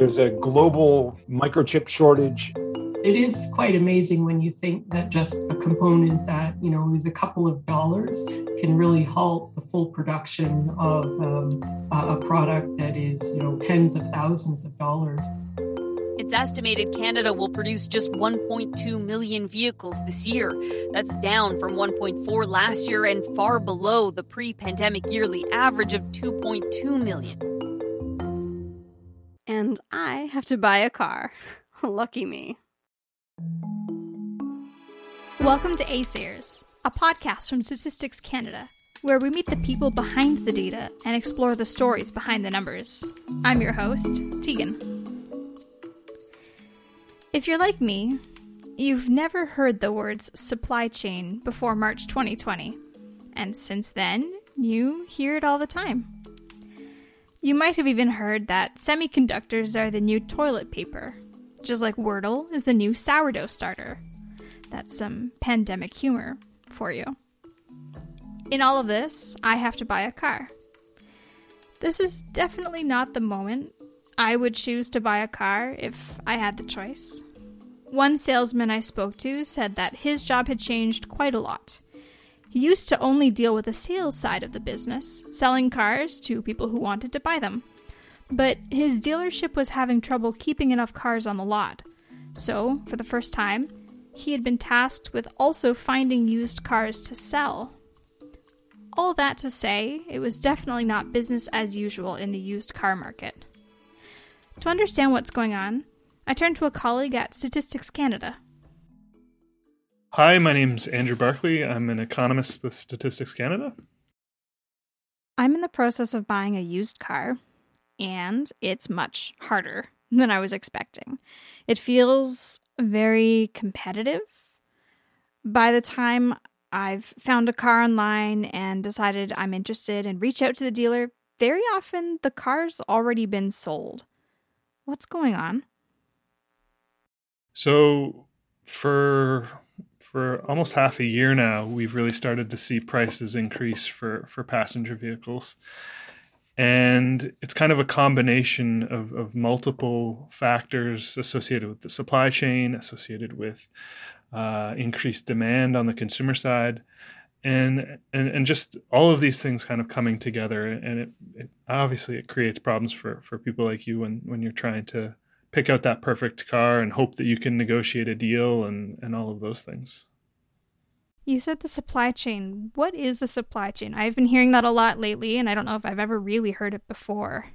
There's a global microchip shortage. It is quite amazing when you think that just a component that, you know, is a couple of dollars can really halt the full production of um, a product that is, you know, tens of thousands of dollars. It's estimated Canada will produce just 1.2 million vehicles this year. That's down from 1.4 last year and far below the pre pandemic yearly average of 2.2 million. And I have to buy a car. Lucky me. Welcome to ASARS, a podcast from Statistics Canada, where we meet the people behind the data and explore the stories behind the numbers. I'm your host, Tegan. If you're like me, you've never heard the words supply chain before March 2020, and since then, you hear it all the time. You might have even heard that semiconductors are the new toilet paper, just like Wordle is the new sourdough starter. That's some pandemic humor for you. In all of this, I have to buy a car. This is definitely not the moment I would choose to buy a car if I had the choice. One salesman I spoke to said that his job had changed quite a lot. He used to only deal with the sales side of the business, selling cars to people who wanted to buy them. But his dealership was having trouble keeping enough cars on the lot. So, for the first time, he had been tasked with also finding used cars to sell. All that to say, it was definitely not business as usual in the used car market. To understand what's going on, I turned to a colleague at Statistics Canada. Hi, my name's Andrew Barclay. I'm an economist with Statistics Canada. I'm in the process of buying a used car, and it's much harder than I was expecting. It feels very competitive. By the time I've found a car online and decided I'm interested and reach out to the dealer, very often the car's already been sold. What's going on? So for for almost half a year now, we've really started to see prices increase for for passenger vehicles. And it's kind of a combination of, of multiple factors associated with the supply chain, associated with uh, increased demand on the consumer side, and and and just all of these things kind of coming together and it, it, obviously it creates problems for for people like you when when you're trying to pick out that perfect car and hope that you can negotiate a deal and and all of those things. You said the supply chain. What is the supply chain? I've been hearing that a lot lately and i don't know if i've ever really heard it before.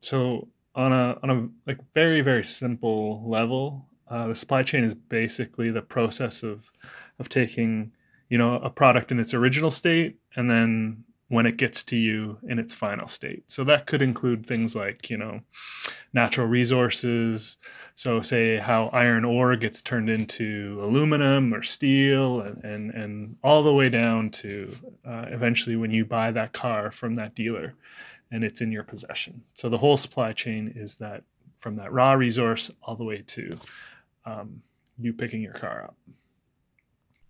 So on a on a like very very simple level uh, the supply chain is basically the process of of taking you know a product in its original state and then when it gets to you in its final state. So that could include things like you know natural resources. So say how iron ore gets turned into aluminum or steel and and, and all the way down to uh, eventually when you buy that car from that dealer and it's in your possession. So the whole supply chain is that from that raw resource all the way to um, you picking your car up.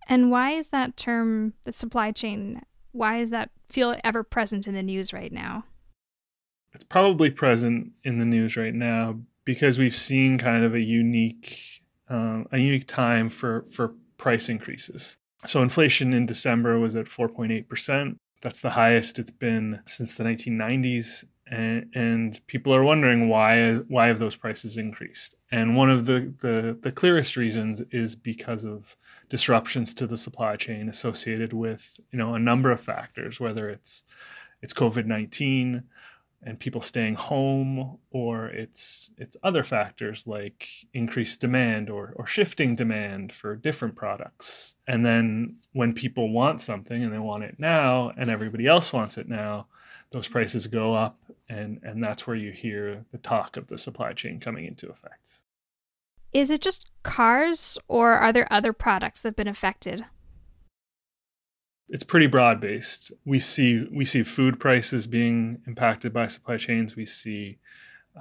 And why is that term, the supply chain, why is that feel ever present in the news right now? It's probably present in the news right now because we've seen kind of a unique, um, a unique time for for price increases. So inflation in December was at 4.8 percent. That's the highest it's been since the 1990s, and, people are wondering why why have those prices increased? And one of the, the the clearest reasons is because of disruptions to the supply chain associated with you know a number of factors whether it's it's covid-19 and people staying home or it's it's other factors like increased demand or or shifting demand for different products. And then when people want something and they want it now and everybody else wants it now those prices go up and and that's where you hear the talk of the supply chain coming into effect. Is it just cars or are there other products that have been affected? It's pretty broad based we see we see food prices being impacted by supply chains. We see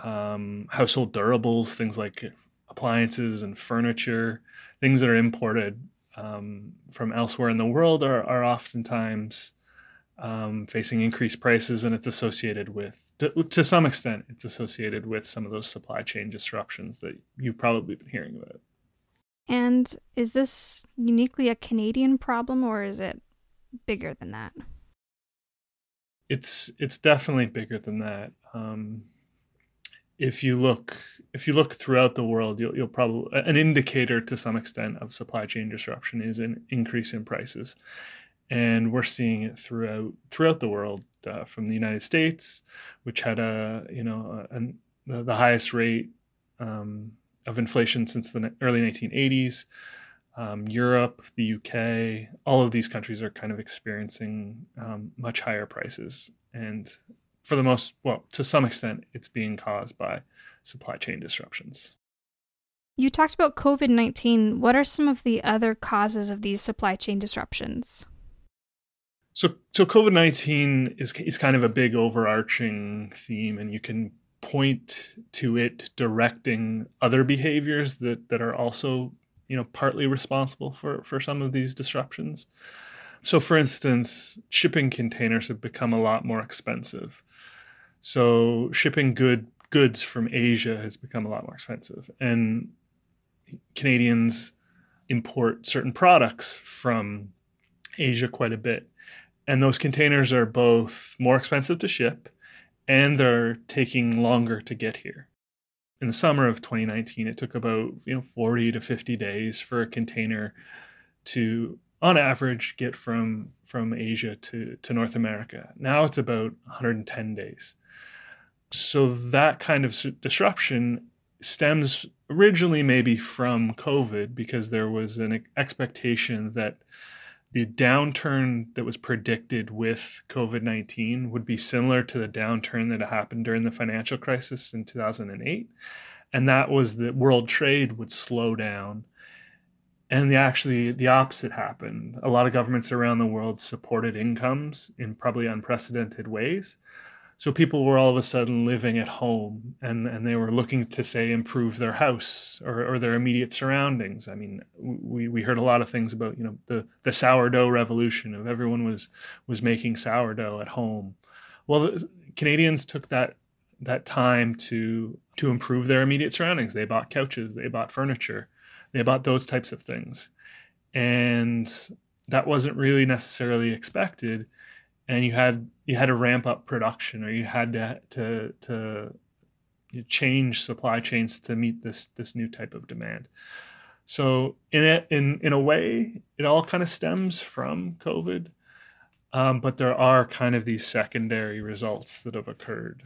um, household durables things like appliances and furniture things that are imported um, from elsewhere in the world are, are oftentimes um, facing increased prices, and it's associated with to, to some extent, it's associated with some of those supply chain disruptions that you've probably been hearing about. And is this uniquely a Canadian problem or is it bigger than that? It's it's definitely bigger than that. Um, if you look if you look throughout the world, you'll, you'll probably an indicator to some extent of supply chain disruption is an increase in prices, and we're seeing it throughout throughout the world, uh, from the United States, which had a you know a, a, the highest rate um, of inflation since the early 1980s. Um, Europe, the UK, all of these countries are kind of experiencing um, much higher prices, and for the most well, to some extent, it's being caused by supply chain disruptions. You talked about COVID 19. What are some of the other causes of these supply chain disruptions? So, so COVID 19 is, is kind of a big overarching theme, and you can point to it directing other behaviors that, that are also you know partly responsible for, for some of these disruptions. So, for instance, shipping containers have become a lot more expensive. So, shipping good goods from Asia has become a lot more expensive, and Canadians import certain products from Asia quite a bit. And those containers are both more expensive to ship and they're taking longer to get here. In the summer of 2019, it took about you know 40 to 50 days for a container to, on average, get from from Asia to, to North America. Now it's about 110 days. So that kind of disruption stems originally maybe from COVID because there was an expectation that the downturn that was predicted with COVID 19 would be similar to the downturn that happened during the financial crisis in 2008. And that was that world trade would slow down. And the, actually, the opposite happened. A lot of governments around the world supported incomes in probably unprecedented ways so people were all of a sudden living at home and, and they were looking to say improve their house or, or their immediate surroundings. I mean we, we heard a lot of things about you know the, the sourdough revolution of everyone was was making sourdough at home. Well canadians took that that time to to improve their immediate surroundings. They bought couches they bought furniture they bought those types of things. And that wasn't really necessarily expected and you had you had to ramp up production or you had to to to change supply chains to meet this this new type of demand. So in a, in in a way, it all kind of stems from COVID, um, but there are kind of these secondary results that have occurred.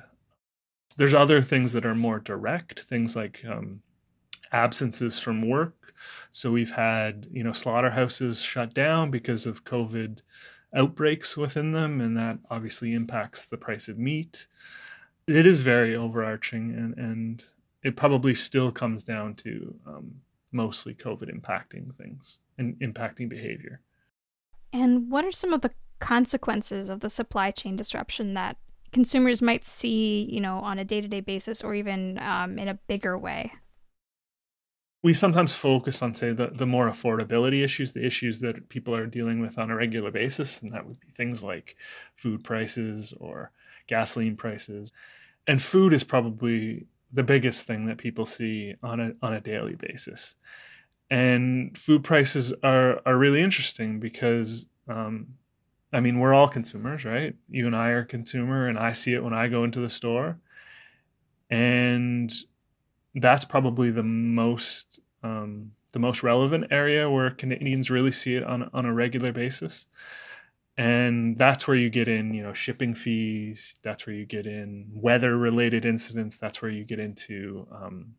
There's other things that are more direct, things like um, absences from work. So we've had you know slaughterhouses shut down because of COVID outbreaks within them, and that obviously impacts the price of meat. It is very overarching, and, and it probably still comes down to um, mostly COVID impacting things and impacting behavior. And what are some of the consequences of the supply chain disruption that consumers might see, you know, on a day-to-day basis or even um, in a bigger way? We sometimes focus on say the, the more affordability issues the issues that people are dealing with on a regular basis and that would be things like food prices or gasoline prices. And food is probably the biggest thing that people see on a on a daily basis. And food prices are are really interesting because um, I mean we're all consumers right? You and I are consumer and I see it when I go into the store. And that's probably the most um, the most relevant area where Canadians really see it on on a regular basis. And that's where you get in, you know, shipping fees. That's where you get in weather-related incidents. That's where you get into um,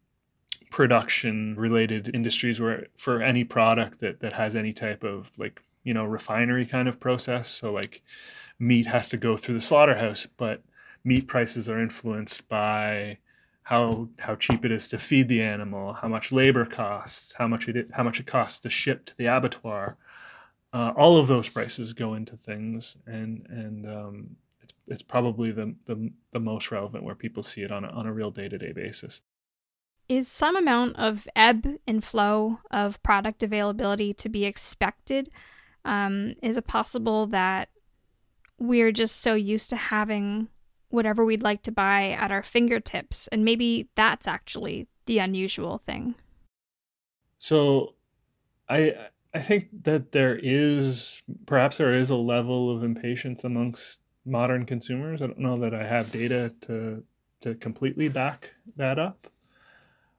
production-related industries, where for any product that that has any type of like you know refinery kind of process. So like meat has to go through the slaughterhouse, but meat prices are influenced by how how cheap it is to feed the animal, how much labor costs, how much it how much it costs to ship to the abattoir. Uh, all of those prices go into things, and and um, it's it's probably the, the the most relevant where people see it on a, on a real day to day basis. Is some amount of ebb and flow of product availability to be expected? Um, is it possible that we're just so used to having whatever we'd like to buy at our fingertips. And maybe that's actually the unusual thing. So I I think that there is perhaps there is a level of impatience amongst modern consumers. I don't know that I have data to to completely back that up.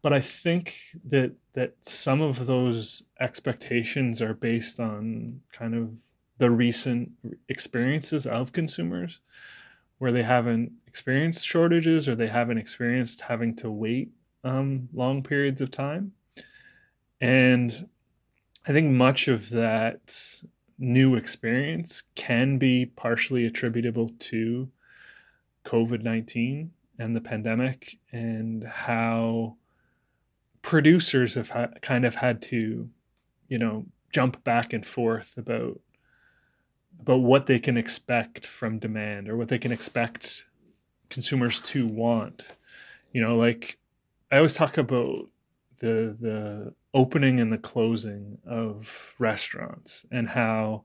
But I think that that some of those expectations are based on kind of the recent experiences of consumers where they haven't experienced shortages or they haven't experienced having to wait um, long periods of time. And I think much of that new experience can be partially attributable to COVID 19 and the pandemic and how producers have ha- kind of had to, you know, jump back and forth about about what they can expect from demand or what they can expect consumers to want. You know, like I always talk about the the opening and the closing of restaurants and how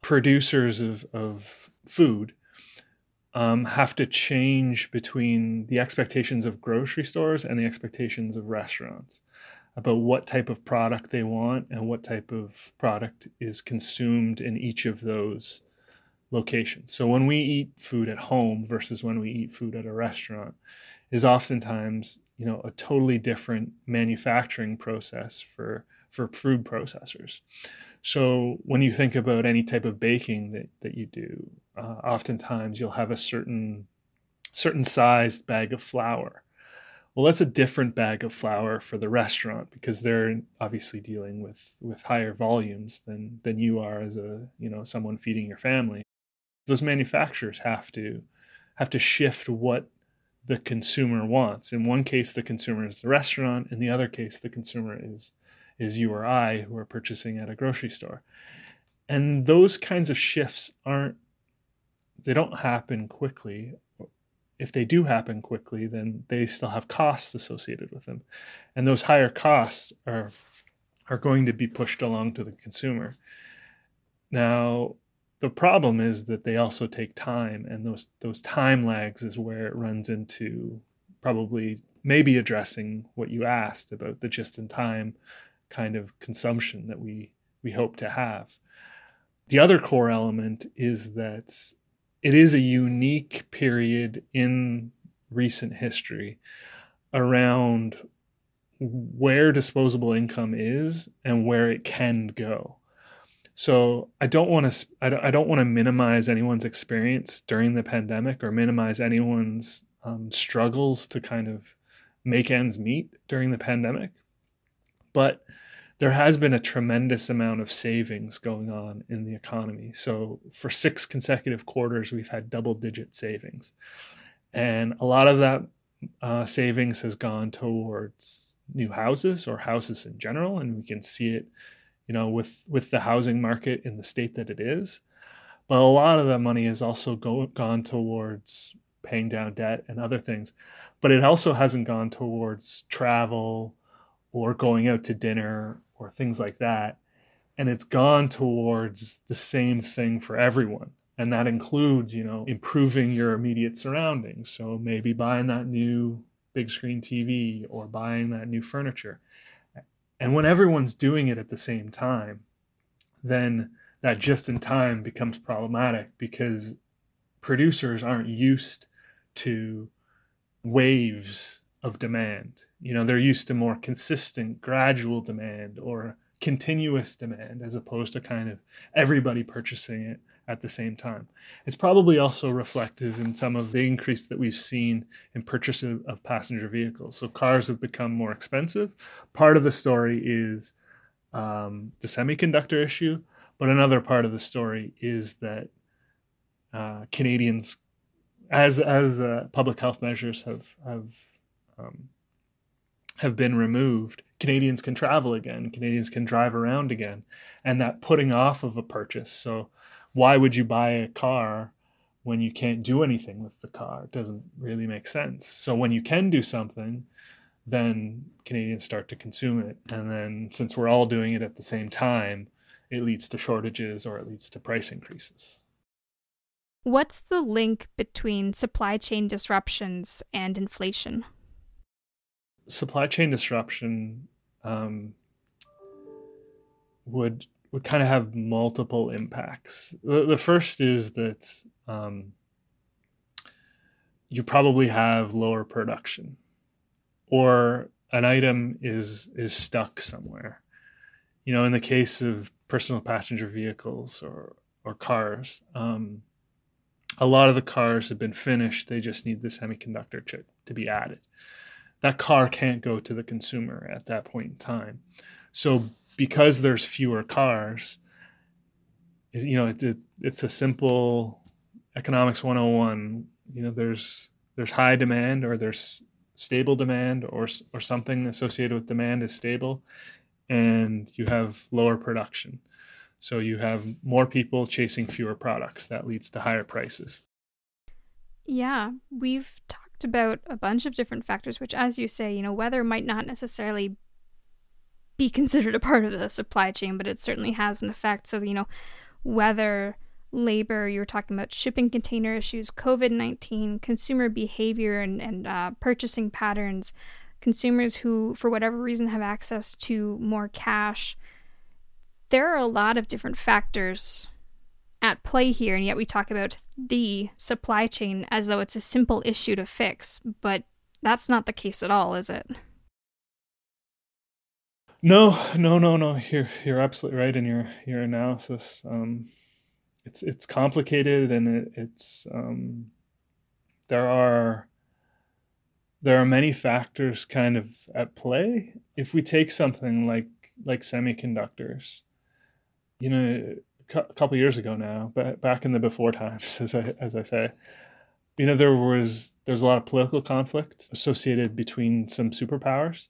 producers of, of food um, have to change between the expectations of grocery stores and the expectations of restaurants about what type of product they want and what type of product is consumed in each of those locations. So when we eat food at home versus when we eat food at a restaurant is oftentimes, you know, a totally different manufacturing process for for food processors. So when you think about any type of baking that, that you do, uh, oftentimes you'll have a certain certain sized bag of flour. Well, that's a different bag of flour for the restaurant because they're obviously dealing with with higher volumes than than you are as a you know someone feeding your family. Those manufacturers have to have to shift what the consumer wants. In one case, the consumer is the restaurant. In the other case, the consumer is is you or I who are purchasing at a grocery store. And those kinds of shifts aren't, they don't happen quickly. If they do happen quickly, then they still have costs associated with them. And those higher costs are, are going to be pushed along to the consumer. Now, the problem is that they also take time, and those, those time lags is where it runs into probably maybe addressing what you asked about the just in time kind of consumption that we we hope to have. The other core element is that it is a unique period in recent history around where disposable income is and where it can go. So I don't want to I don't want to minimize anyone's experience during the pandemic or minimize anyone's um, struggles to kind of make ends meet during the pandemic. But there has been a tremendous amount of savings going on in the economy. So for six consecutive quarters, we've had double digit savings. And a lot of that uh, savings has gone towards new houses or houses in general. And we can see it, you know, with, with the housing market in the state that it is. But a lot of that money has also go, gone towards paying down debt and other things. But it also hasn't gone towards travel or going out to dinner or things like that. And it's gone towards the same thing for everyone. And that includes, you know, improving your immediate surroundings. So maybe buying that new big screen TV or buying that new furniture. And when everyone's doing it at the same time, then that just in time becomes problematic because producers aren't used to waves of demand. You know, they're used to more consistent, gradual demand or continuous demand as opposed to kind of everybody purchasing it at the same time. It's probably also reflective in some of the increase that we've seen in purchase of, of passenger vehicles. So cars have become more expensive. Part of the story is um, the semiconductor issue, but another part of the story is that uh, Canadians, as as uh, public health measures have have um, have been removed, Canadians can travel again. Canadians can drive around again, and that putting off of a purchase. So, why would you buy a car when you can't do anything with the car? It doesn't really make sense. So, when you can do something, then Canadians start to consume it, and then since we're all doing it at the same time, it leads to shortages or it leads to price increases. What's the link between supply chain disruptions and inflation? Supply chain disruption um, would would kind of have multiple impacts. The, the first is that um, you probably have lower production, or an item is is stuck somewhere. You know, in the case of personal passenger vehicles or or cars, um, a lot of the cars have been finished. They just need the semiconductor chip to be added. That car can't go to the consumer at that point in time. So because there's fewer cars, you know, it, it, it's a simple economics 101. You know, there's there's high demand or there's stable demand or or something associated with demand is stable, and you have lower production. So you have more people chasing fewer products. That leads to higher prices. Yeah, we've talked about a bunch of different factors, which, as you say, you know, weather might not necessarily be considered a part of the supply chain, but it certainly has an effect. So, you know, weather, labor, you were talking about shipping container issues, COVID 19, consumer behavior and, and uh, purchasing patterns, consumers who, for whatever reason, have access to more cash there are a lot of different factors at play here, and yet we talk about the supply chain as though it's a simple issue to fix, but that's not the case at all, is it? No, no, no, no. You're you're absolutely right in your your analysis. Um, it's it's complicated, and it, it's um, there are there are many factors kind of at play. If we take something like like semiconductors, you know, a couple years ago now, but back in the before times, as I as I say, you know, there was there's a lot of political conflict associated between some superpowers,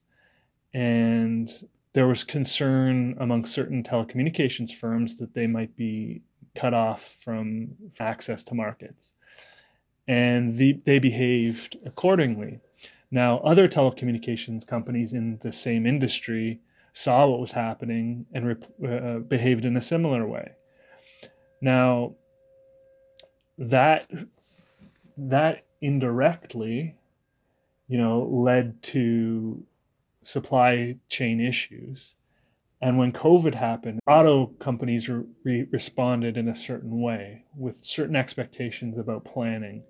and there was concern among certain telecommunications firms that they might be cut off from access to markets, and the, they behaved accordingly. Now, other telecommunications companies in the same industry saw what was happening and uh, behaved in a similar way. Now, that that indirectly, you know, led to supply chain issues. And when COVID happened, auto companies re- responded in a certain way with certain expectations about planning.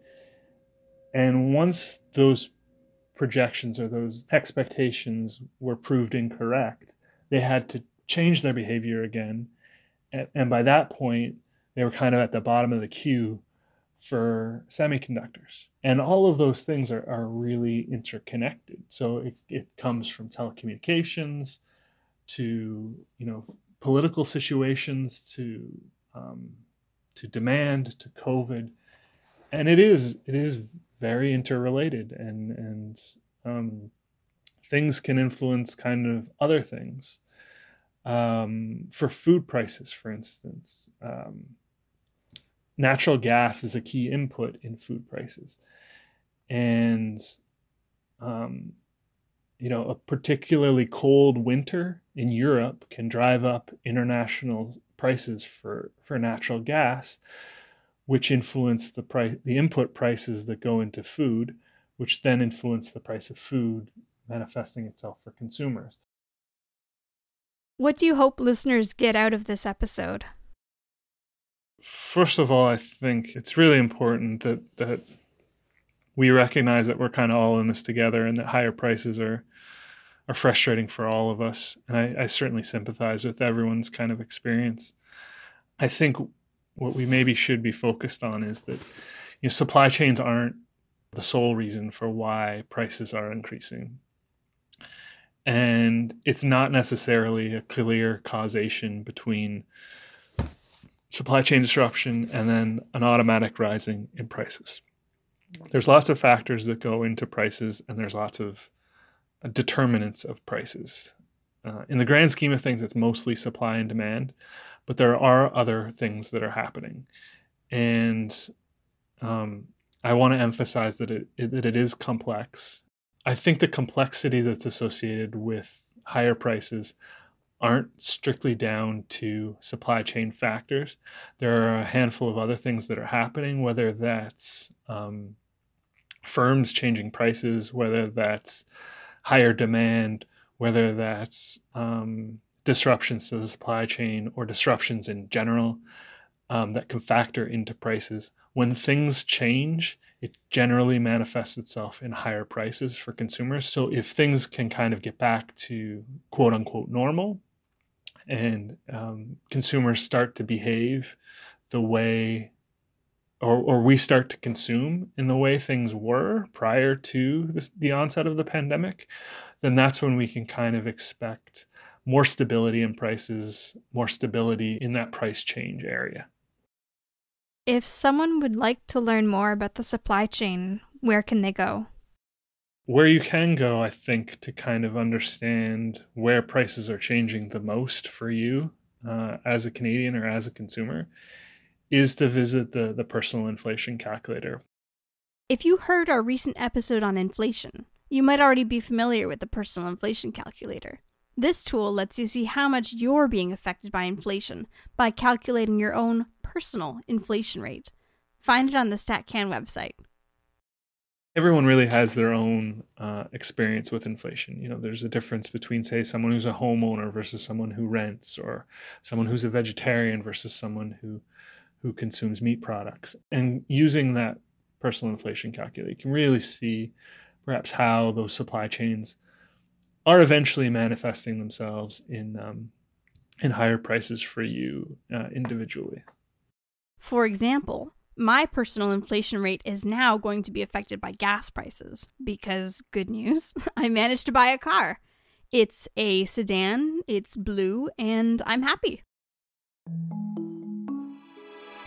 And once those projections or those expectations were proved incorrect, they had to change their behavior again. And, and by that point, they were kind of at the bottom of the queue for semiconductors. And all of those things are, are really interconnected. So it, it comes from telecommunications to, you know, political situations to um, to demand to COVID. And it is it is very interrelated and and um, things can influence kind of other things. Um, for food prices, for instance, um, natural gas is a key input in food prices, and um, you know a particularly cold winter in Europe can drive up international prices for for natural gas which influence the price the input prices that go into food which then influence the price of food manifesting itself for consumers. What do you hope listeners get out of this episode first of all i think it's really important that that we recognize that we're kind of all in this together and that higher prices are are frustrating for all of us and I, I certainly sympathize with everyone's kind of experience i think what we maybe should be focused on is that you know, supply chains aren't the sole reason for why prices are increasing. And it's not necessarily a clear causation between supply chain disruption and then an automatic rising in prices. There's lots of factors that go into prices, and there's lots of determinants of prices. Uh, in the grand scheme of things, it's mostly supply and demand, but there are other things that are happening, and um, I want to emphasize that it, it that it is complex. I think the complexity that's associated with higher prices aren't strictly down to supply chain factors. There are a handful of other things that are happening, whether that's um, firms changing prices, whether that's higher demand, whether that's um, disruptions to the supply chain or disruptions in general um, that can factor into prices. When things change, it generally manifests itself in higher prices for consumers. So if things can kind of get back to quote unquote normal, and um, consumers start to behave the way or, or we start to consume in the way things were prior to this, the onset of the pandemic, then that's when we can kind of expect more stability in prices, more stability in that price change area. If someone would like to learn more about the supply chain, where can they go? Where you can go, I think, to kind of understand where prices are changing the most for you uh, as a Canadian or as a consumer is to visit the, the personal inflation calculator. If you heard our recent episode on inflation, you might already be familiar with the personal inflation calculator. This tool lets you see how much you're being affected by inflation by calculating your own personal inflation rate. Find it on the StatCan website everyone really has their own uh, experience with inflation. You know, there's a difference between, say, someone who's a homeowner versus someone who rents, or someone who's a vegetarian versus someone who who consumes meat products. And using that personal inflation calculator, you can really see perhaps how those supply chains are eventually manifesting themselves in um, in higher prices for you uh, individually. For example, my personal inflation rate is now going to be affected by gas prices because, good news, I managed to buy a car. It's a sedan, it's blue, and I'm happy.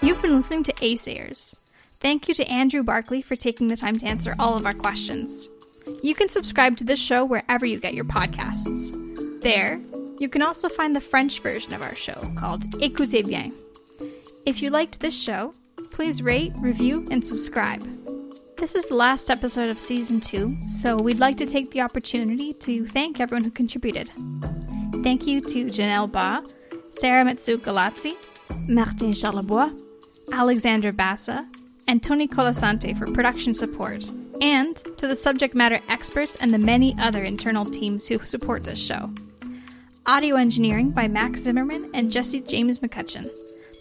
You've been listening to ACERS. Thank you to Andrew Barclay for taking the time to answer all of our questions. You can subscribe to this show wherever you get your podcasts. There, you can also find the French version of our show called Écoutez bien. If you liked this show, please rate, review, and subscribe. This is the last episode of season two, so we'd like to take the opportunity to thank everyone who contributed. Thank you to Janelle Ba, Sarah Metsu Galazzi, Martin Charlebois, Alexandra Bassa, and Tony Colasante for production support, and to the subject matter experts and the many other internal teams who support this show. Audio engineering by Max Zimmerman and Jesse James McCutcheon.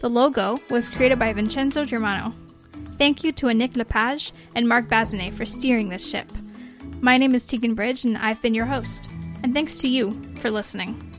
The logo was created by Vincenzo Germano. Thank you to Anik Lepage and Mark Bazinet for steering this ship. My name is Tegan Bridge, and I've been your host. And thanks to you for listening.